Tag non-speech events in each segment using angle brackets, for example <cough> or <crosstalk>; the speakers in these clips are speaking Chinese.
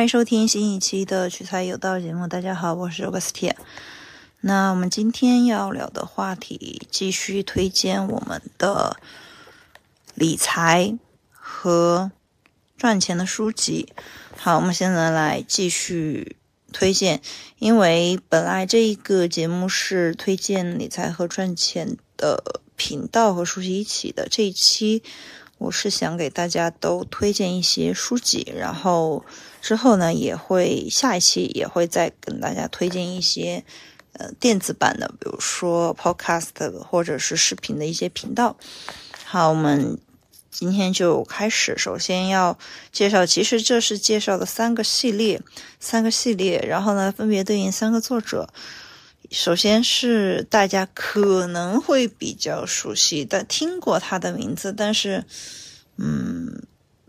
欢迎收听新一期的取财有道节目。大家好，我是 Augustia。那我们今天要聊的话题，继续推荐我们的理财和赚钱的书籍。好，我们现在来继续推荐，因为本来这一个节目是推荐理财和赚钱的频道和书籍一起的，这一期。我是想给大家都推荐一些书籍，然后之后呢，也会下一期也会再跟大家推荐一些呃电子版的，比如说 Podcast 或者是视频的一些频道。好，我们今天就开始，首先要介绍，其实这是介绍的三个系列，三个系列，然后呢，分别对应三个作者。首先是大家可能会比较熟悉的，听过他的名字，但是，嗯，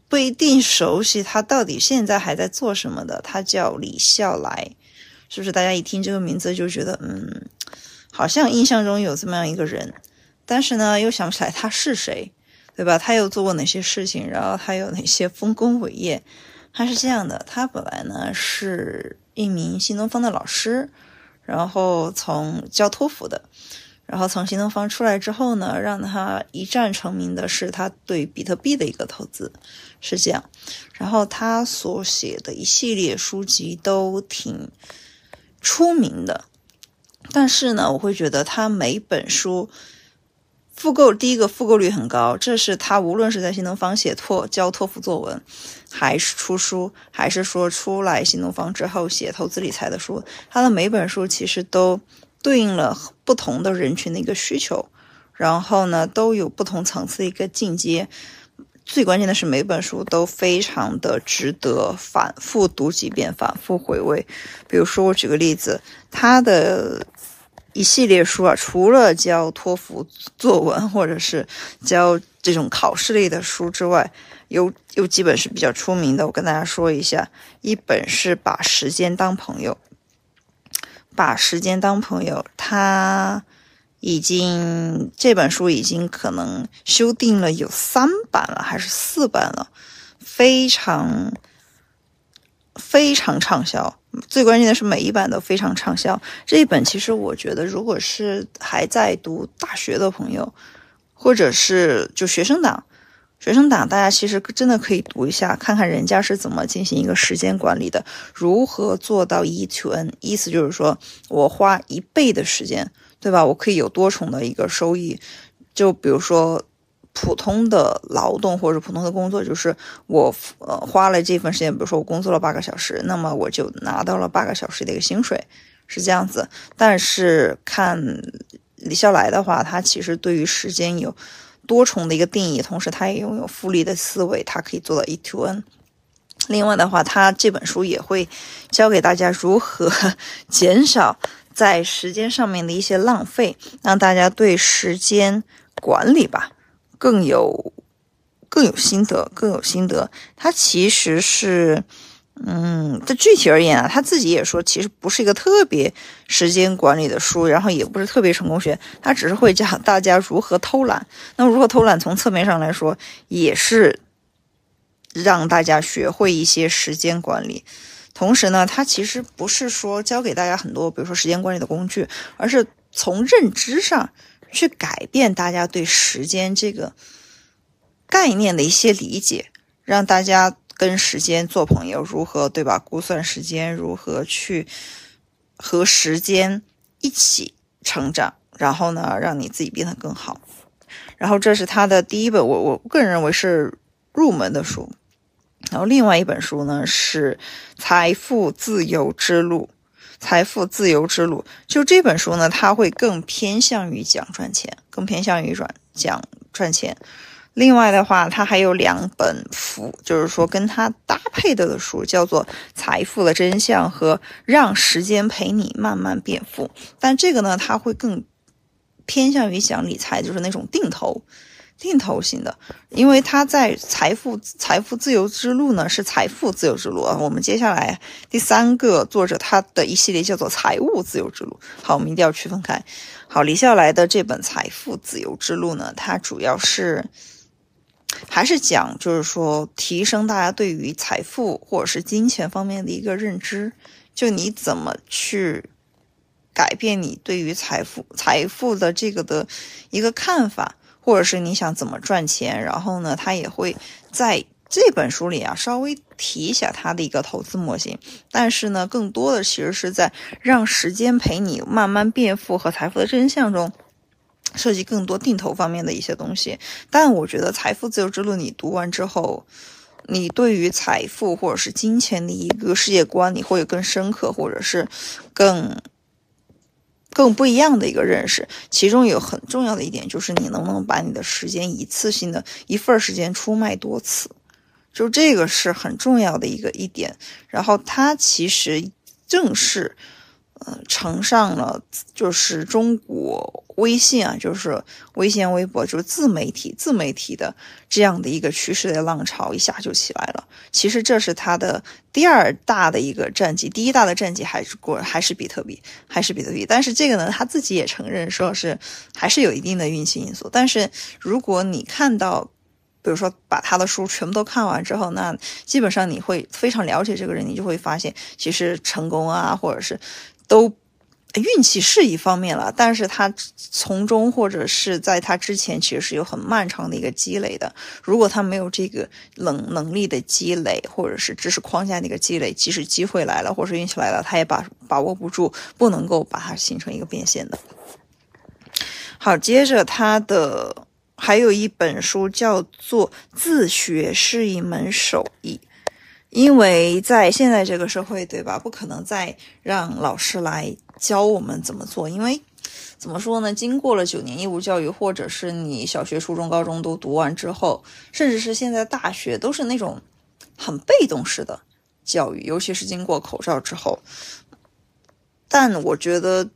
不一定熟悉他到底现在还在做什么的。他叫李笑来，是不是？大家一听这个名字就觉得，嗯，好像印象中有这么样一个人，但是呢，又想不起来他是谁，对吧？他又做过哪些事情？然后他有哪些丰功伟业？他是这样的，他本来呢是一名新东方的老师。然后从教托福的，然后从新东方出来之后呢，让他一战成名的是他对比特币的一个投资，是这样。然后他所写的一系列书籍都挺出名的，但是呢，我会觉得他每本书。复购第一个复购率很高，这是他无论是在新东方写托教托福作文，还是出书，还是说出来新东方之后写投资理财的书，他的每本书其实都对应了不同的人群的一个需求，然后呢都有不同层次的一个进阶，最关键的是每本书都非常的值得反复读几遍，反复回味。比如说我举个例子，他的。一系列书啊，除了教托福作文或者是教这种考试类的书之外，有有几本是比较出名的。我跟大家说一下，一本是《把时间当朋友》，把时间当朋友，他已经这本书已经可能修订了有三版了，还是四版了，非常非常畅销。最关键的是每一版都非常畅销。这一本其实我觉得，如果是还在读大学的朋友，或者是就学生党，学生党大家其实真的可以读一下，看看人家是怎么进行一个时间管理的，如何做到 E to N，意思就是说我花一倍的时间，对吧？我可以有多重的一个收益。就比如说。普通的劳动或者普通的工作，就是我呃花了这份时间，比如说我工作了八个小时，那么我就拿到了八个小时的一个薪水，是这样子。但是看李笑来的话，他其实对于时间有多重的一个定义，同时他也拥有复利的思维，他可以做到 E to N。另外的话，他这本书也会教给大家如何减少在时间上面的一些浪费，让大家对时间管理吧。更有更有心得，更有心得。他其实是，嗯，这具体而言啊，他自己也说，其实不是一个特别时间管理的书，然后也不是特别成功学，他只是会教大家如何偷懒。那么，如何偷懒，从侧面上来说，也是让大家学会一些时间管理。同时呢，他其实不是说教给大家很多，比如说时间管理的工具，而是从认知上。去改变大家对时间这个概念的一些理解，让大家跟时间做朋友，如何对吧？估算时间，如何去和时间一起成长，然后呢，让你自己变得更好。然后这是他的第一本，我我个人认为是入门的书。然后另外一本书呢是《财富自由之路》。财富自由之路，就这本书呢，它会更偏向于讲赚钱，更偏向于讲赚钱。另外的话，它还有两本辅，就是说跟它搭配的的书，叫做《财富的真相》和《让时间陪你慢慢变富》。但这个呢，它会更偏向于讲理财，就是那种定投。定投型的，因为他在财富财富自由之路呢，是财富自由之路啊。我们接下来第三个作者他的一系列叫做财务自由之路。好，我们一定要区分开。好，李笑来的这本财富自由之路呢，它主要是还是讲就是说提升大家对于财富或者是金钱方面的一个认知，就你怎么去改变你对于财富财富的这个的一个看法，或者是你想怎么赚钱，然后呢，他也会在。这本书里啊，稍微提一下他的一个投资模型，但是呢，更多的其实是在让时间陪你慢慢变富和财富的真相中，涉及更多定投方面的一些东西。但我觉得《财富自由之路》你读完之后，你对于财富或者是金钱的一个世界观，你会有更深刻或者是更更不一样的一个认识。其中有很重要的一点就是，你能不能把你的时间一次性的一份时间出卖多次。就这个是很重要的一个一点，然后它其实正是，呃，乘上了就是中国微信啊，就是微信、微博，就是自媒体、自媒体的这样的一个趋势的浪潮，一下就起来了。其实这是它的第二大的一个战绩，第一大的战绩还是过还是比特币，还是比特币。但是这个呢，他自己也承认说是还是有一定的运气因素。但是如果你看到。比如说，把他的书全部都看完之后，那基本上你会非常了解这个人，你就会发现，其实成功啊，或者是都运气是一方面了，但是他从中或者是在他之前，其实是有很漫长的一个积累的。如果他没有这个能能力的积累，或者是知识框架的一个积累，即使机会来了，或者运气来了，他也把把握不住，不能够把它形成一个变现的。好，接着他的。还有一本书叫做《自学是一门手艺》，因为在现在这个社会，对吧？不可能再让老师来教我们怎么做，因为怎么说呢？经过了九年义务教育，或者是你小学、初中、高中都读完之后，甚至是现在大学，都是那种很被动式的教育，尤其是经过口罩之后。但我觉得，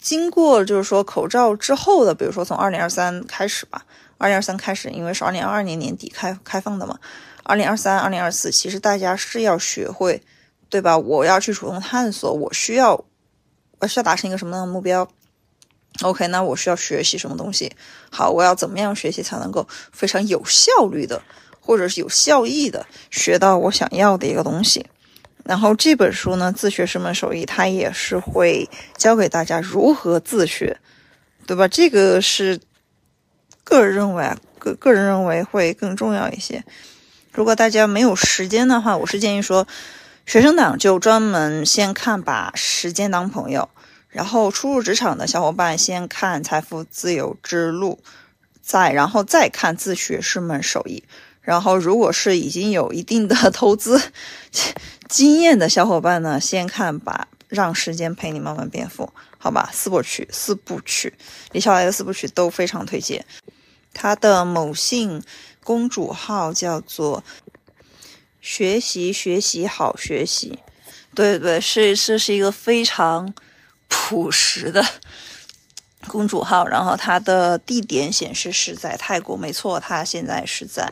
经过就是说口罩之后的，比如说从二零二三开始吧。二零二三开始，因为是二零二二年年底开开放的嘛。二零二三、二零二四，其实大家是要学会，对吧？我要去主动探索，我需要，我需要达成一个什么样的目标？OK，那我需要学习什么东西？好，我要怎么样学习才能够非常有效率的，或者是有效益的学到我想要的一个东西？然后这本书呢，自学是门手艺，它也是会教给大家如何自学，对吧？这个是。个人认为啊，个个人认为会更重要一些。如果大家没有时间的话，我是建议说，学生党就专门先看《把时间当朋友》，然后初入职场的小伙伴先看《财富自由之路》，再然后再看《自学是门手艺》。然后如果是已经有一定的投资 <laughs> 经验的小伙伴呢，先看《把让时间陪你慢慢变富》，好吧？四部曲，四部曲，李笑来的四部曲都非常推荐。他的某信公主号叫做“学习学习好学习”，对对，是是是一个非常朴实的公主号。然后它的地点显示是在泰国，没错，它现在是在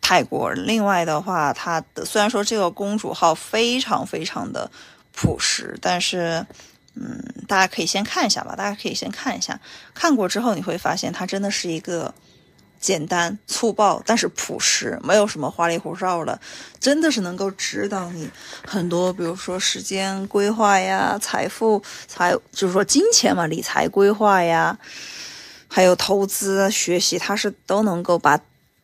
泰国。另外的话，它的虽然说这个公主号非常非常的朴实，但是。嗯，大家可以先看一下吧。大家可以先看一下，看过之后你会发现，它真的是一个简单粗暴，但是朴实，没有什么花里胡哨的，真的是能够指导你很多，比如说时间规划呀、财富财，就是说金钱嘛、理财规划呀，还有投资学习，它是都能够把。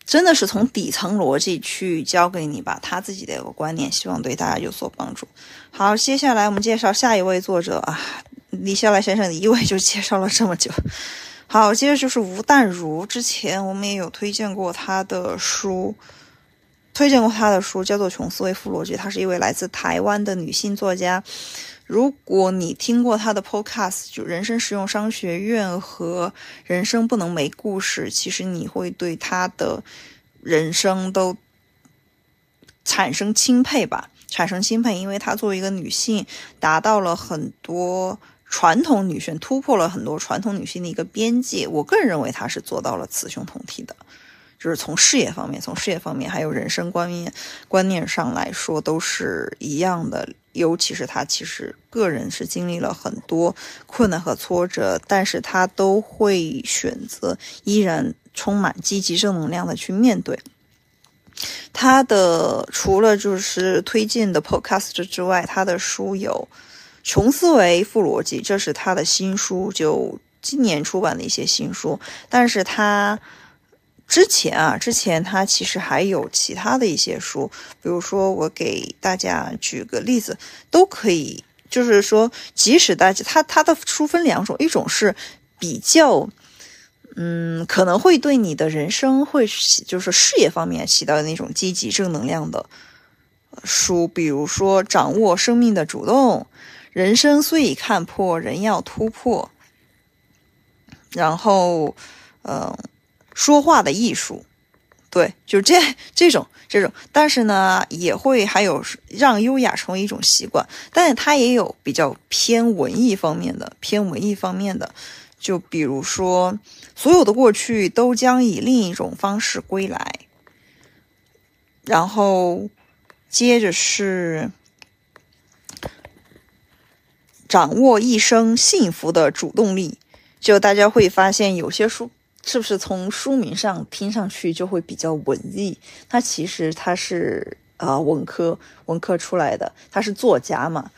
真的是从底层逻辑去教给你吧，他自己的一个观念，希望对大家有所帮助。好，接下来我们介绍下一位作者啊，李笑来先生一位就介绍了这么久。好，接着就是吴淡如，之前我们也有推荐过他的书，推荐过他的书叫做《琼斯维夫逻辑》，她是一位来自台湾的女性作家。如果你听过他的 Podcast，就人生实用商学院和人生不能没故事，其实你会对他的人生都产生钦佩吧？产生钦佩，因为她作为一个女性，达到了很多传统女性突破了很多传统女性的一个边界。我个人认为她是做到了雌雄同体的，就是从事业方面、从事业方面还有人生观念观念上来说都是一样的。尤其是她其实个人是经历了很多困难和挫折，但是她都会选择依然充满积极正能量的去面对。他的除了就是推荐的 Podcast 之外，他的书有《穷思维富逻辑》，这是他的新书，就今年出版的一些新书。但是他之前啊，之前他其实还有其他的一些书，比如说我给大家举个例子，都可以，就是说，即使大家他他的书分两种，一种是比较。嗯，可能会对你的人生会就是事业方面起到那种积极正能量的书，比如说《掌握生命的主动》，人生虽已看破，人要突破。然后，嗯，说话的艺术，对，就这这种这种，但是呢，也会还有让优雅成为一种习惯，但是它也有比较偏文艺方面的，偏文艺方面的。就比如说，所有的过去都将以另一种方式归来。然后，接着是掌握一生幸福的主动力。就大家会发现，有些书是不是从书名上听上去就会比较文艺？它其实它是啊文科文科出来的，他是作家嘛。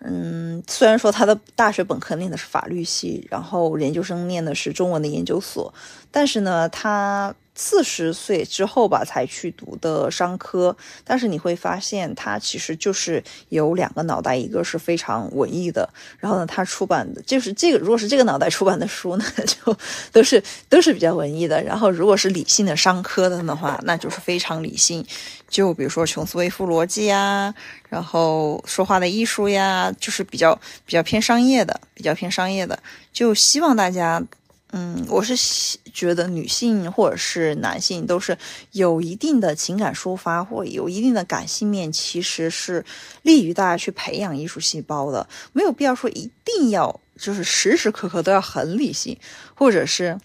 嗯，虽然说他的大学本科念的是法律系，然后研究生念的是中文的研究所，但是呢，他。四十岁之后吧，才去读的商科，但是你会发现他其实就是有两个脑袋，一个是非常文艺的，然后呢，他出版的就是这个，如果是这个脑袋出版的书呢，<laughs> 就都是都是比较文艺的，然后如果是理性的商科的的话，那就是非常理性，就比如说《琼斯维富逻辑》呀，然后说话的艺术呀，就是比较比较偏商业的，比较偏商业的，就希望大家。嗯，我是觉得女性或者是男性都是有一定的情感抒发或有一定的感性面，其实是利于大家去培养艺术细胞的。没有必要说一定要就是时时刻刻都要很理性，或者是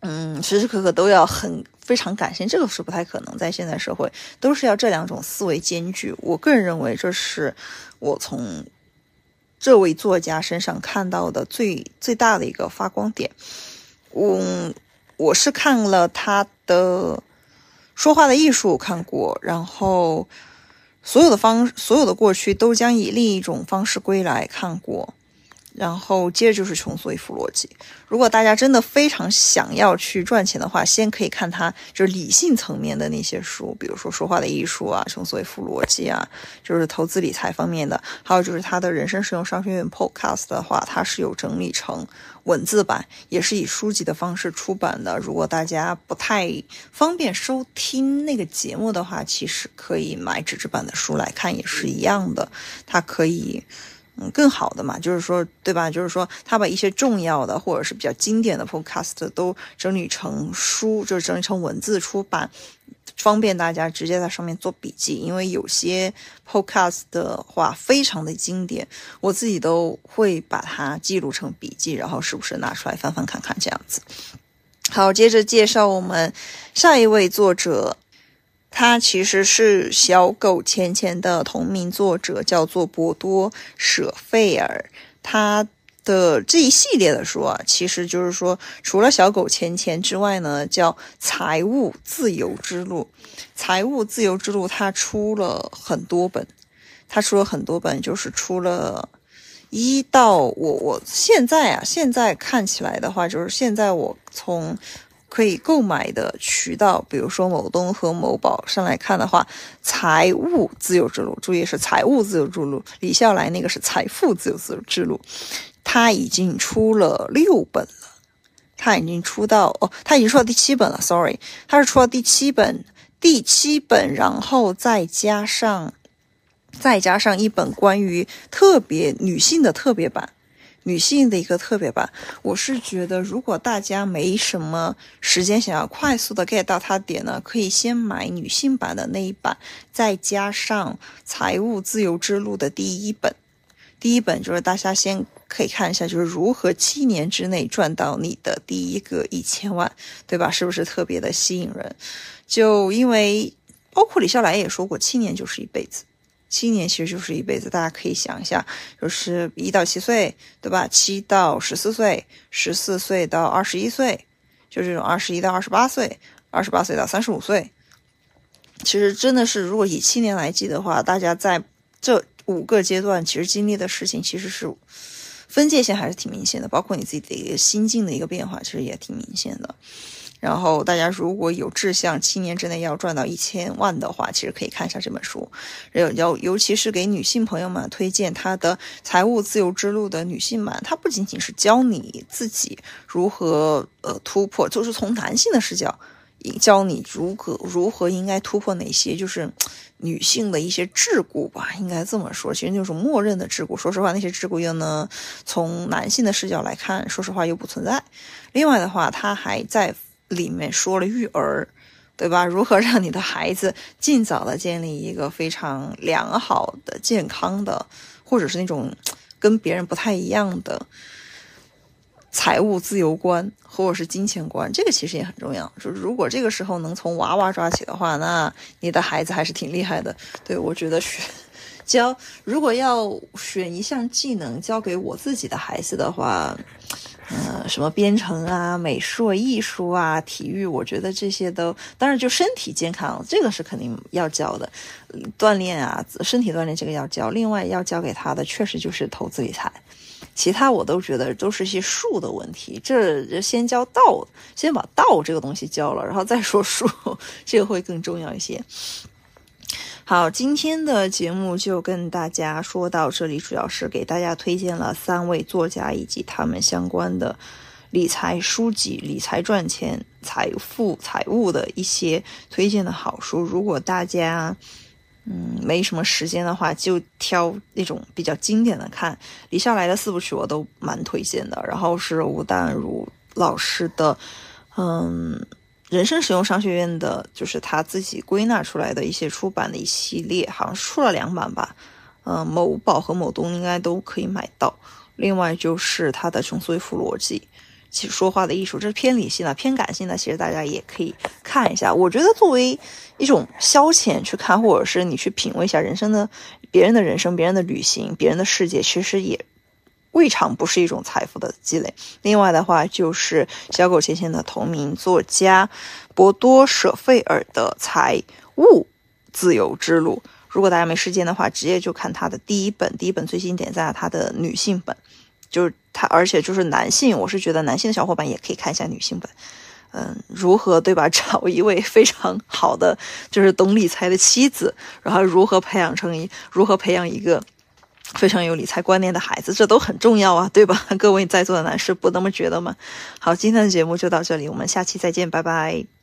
嗯时时刻刻都要很非常感性，这个是不太可能。在现在社会，都是要这两种思维兼具。我个人认为，这是我从。这位作家身上看到的最最大的一个发光点，嗯我是看了他的说话的艺术看过，然后所有的方所有的过去都将以另一种方式归来看过。然后接着就是穷思维富逻辑。如果大家真的非常想要去赚钱的话，先可以看他就是理性层面的那些书，比如说说话的艺术啊、穷思维富逻辑啊，就是投资理财方面的。还有就是他的人生实用商学院 Podcast 的话，它是有整理成文字版，也是以书籍的方式出版的。如果大家不太方便收听那个节目的话，其实可以买纸质版的书来看，也是一样的。它可以。更好的嘛，就是说，对吧？就是说，他把一些重要的或者是比较经典的 podcast 都整理成书，就是整理成文字出版，方便大家直接在上面做笔记。因为有些 podcast 的话非常的经典，我自己都会把它记录成笔记，然后时不时拿出来翻翻看看这样子。好，接着介绍我们下一位作者。他其实是《小狗钱钱》的同名作者，叫做博多·舍费尔。他的这一系列的书啊，其实就是说，除了《小狗钱钱》之外呢，叫《财务自由之路》。《财务自由之路》他出了很多本，他出了很多本，就是出了一到我我现在啊，现在看起来的话，就是现在我从。可以购买的渠道，比如说某东和某宝上来看的话，财务自由之路，注意是财务自由之路。李笑来那个是财富自由自由之路，他已经出了六本了，他已经出到哦，他已经出到第七本了。Sorry，他是出到第七本，第七本，然后再加上再加上一本关于特别女性的特别版。女性的一个特别版，我是觉得，如果大家没什么时间想要快速的 get 到它点呢，可以先买女性版的那一版，再加上《财务自由之路》的第一本。第一本就是大家先可以看一下，就是如何七年之内赚到你的第一个一千万，对吧？是不是特别的吸引人？就因为包括李笑来也说过，七年就是一辈子。七年其实就是一辈子，大家可以想一下，就是一到七岁，对吧？七到十四岁，十四岁到二十一岁，就这种二十一到二十八岁，二十八岁到三十五岁。其实真的是，如果以七年来计的话，大家在这五个阶段其实经历的事情，其实是分界线还是挺明显的，包括你自己的一个心境的一个变化，其实也挺明显的。然后大家如果有志向，七年之内要赚到一千万的话，其实可以看一下这本书。要要，尤其是给女性朋友们推荐他的《财务自由之路》的女性版，它不仅仅是教你自己如何呃突破，就是从男性的视角。教你如何如何应该突破哪些就是女性的一些桎梏吧，应该这么说，其实就是默认的桎梏。说实话，那些桎梏又呢，从男性的视角来看，说实话又不存在。另外的话，他还在里面说了育儿，对吧？<laughs> 如何让你的孩子尽早的建立一个非常良好的、健康的，或者是那种跟别人不太一样的。财务自由观或者是金钱观，这个其实也很重要。就是如果这个时候能从娃娃抓起的话，那你的孩子还是挺厉害的。对我觉得选教，如果要选一项技能教给我自己的孩子的话，呃，什么编程啊、美术、艺术啊、体育，我觉得这些都，当然就身体健康，这个是肯定要教的。锻炼啊，身体锻炼这个要教。另外要教给他的，确实就是投资理财。其他我都觉得都是一些术的问题，这先教道，先把道这个东西教了，然后再说术，<laughs> 这个会更重要一些。好，今天的节目就跟大家说到这里，主要是给大家推荐了三位作家以及他们相关的理财书籍、理财赚钱、财富、财务的一些推荐的好书。如果大家嗯，没什么时间的话，就挑那种比较经典的看。李笑来的四部曲我都蛮推荐的。然后是吴淡如老师的，嗯，人生使用商学院的，就是他自己归纳出来的一些出版的一系列，好像出了两版吧。嗯，某宝和某东应该都可以买到。另外就是他的穷思维富逻辑。其实说话的艺术，这是偏理性的、偏感性的，其实大家也可以看一下。我觉得作为一种消遣去看，或者是你去品味一下人生的、别人的人生、别人的旅行、别人的世界，其实也未尝不是一种财富的积累。另外的话，就是小狗钱钱的同名作家博多舍费尔的《财务自由之路》。如果大家没时间的话，直接就看他的第一本，第一本最新点在他的女性本。就是他，而且就是男性，我是觉得男性的小伙伴也可以看一下女性本，嗯，如何对吧？<laughs> 找一位非常好的，就是懂理财的妻子，然后如何培养成一，如何培养一个非常有理财观念的孩子，这都很重要啊，对吧？<laughs> 各位在座的男士不那么觉得吗？好，今天的节目就到这里，我们下期再见，拜拜。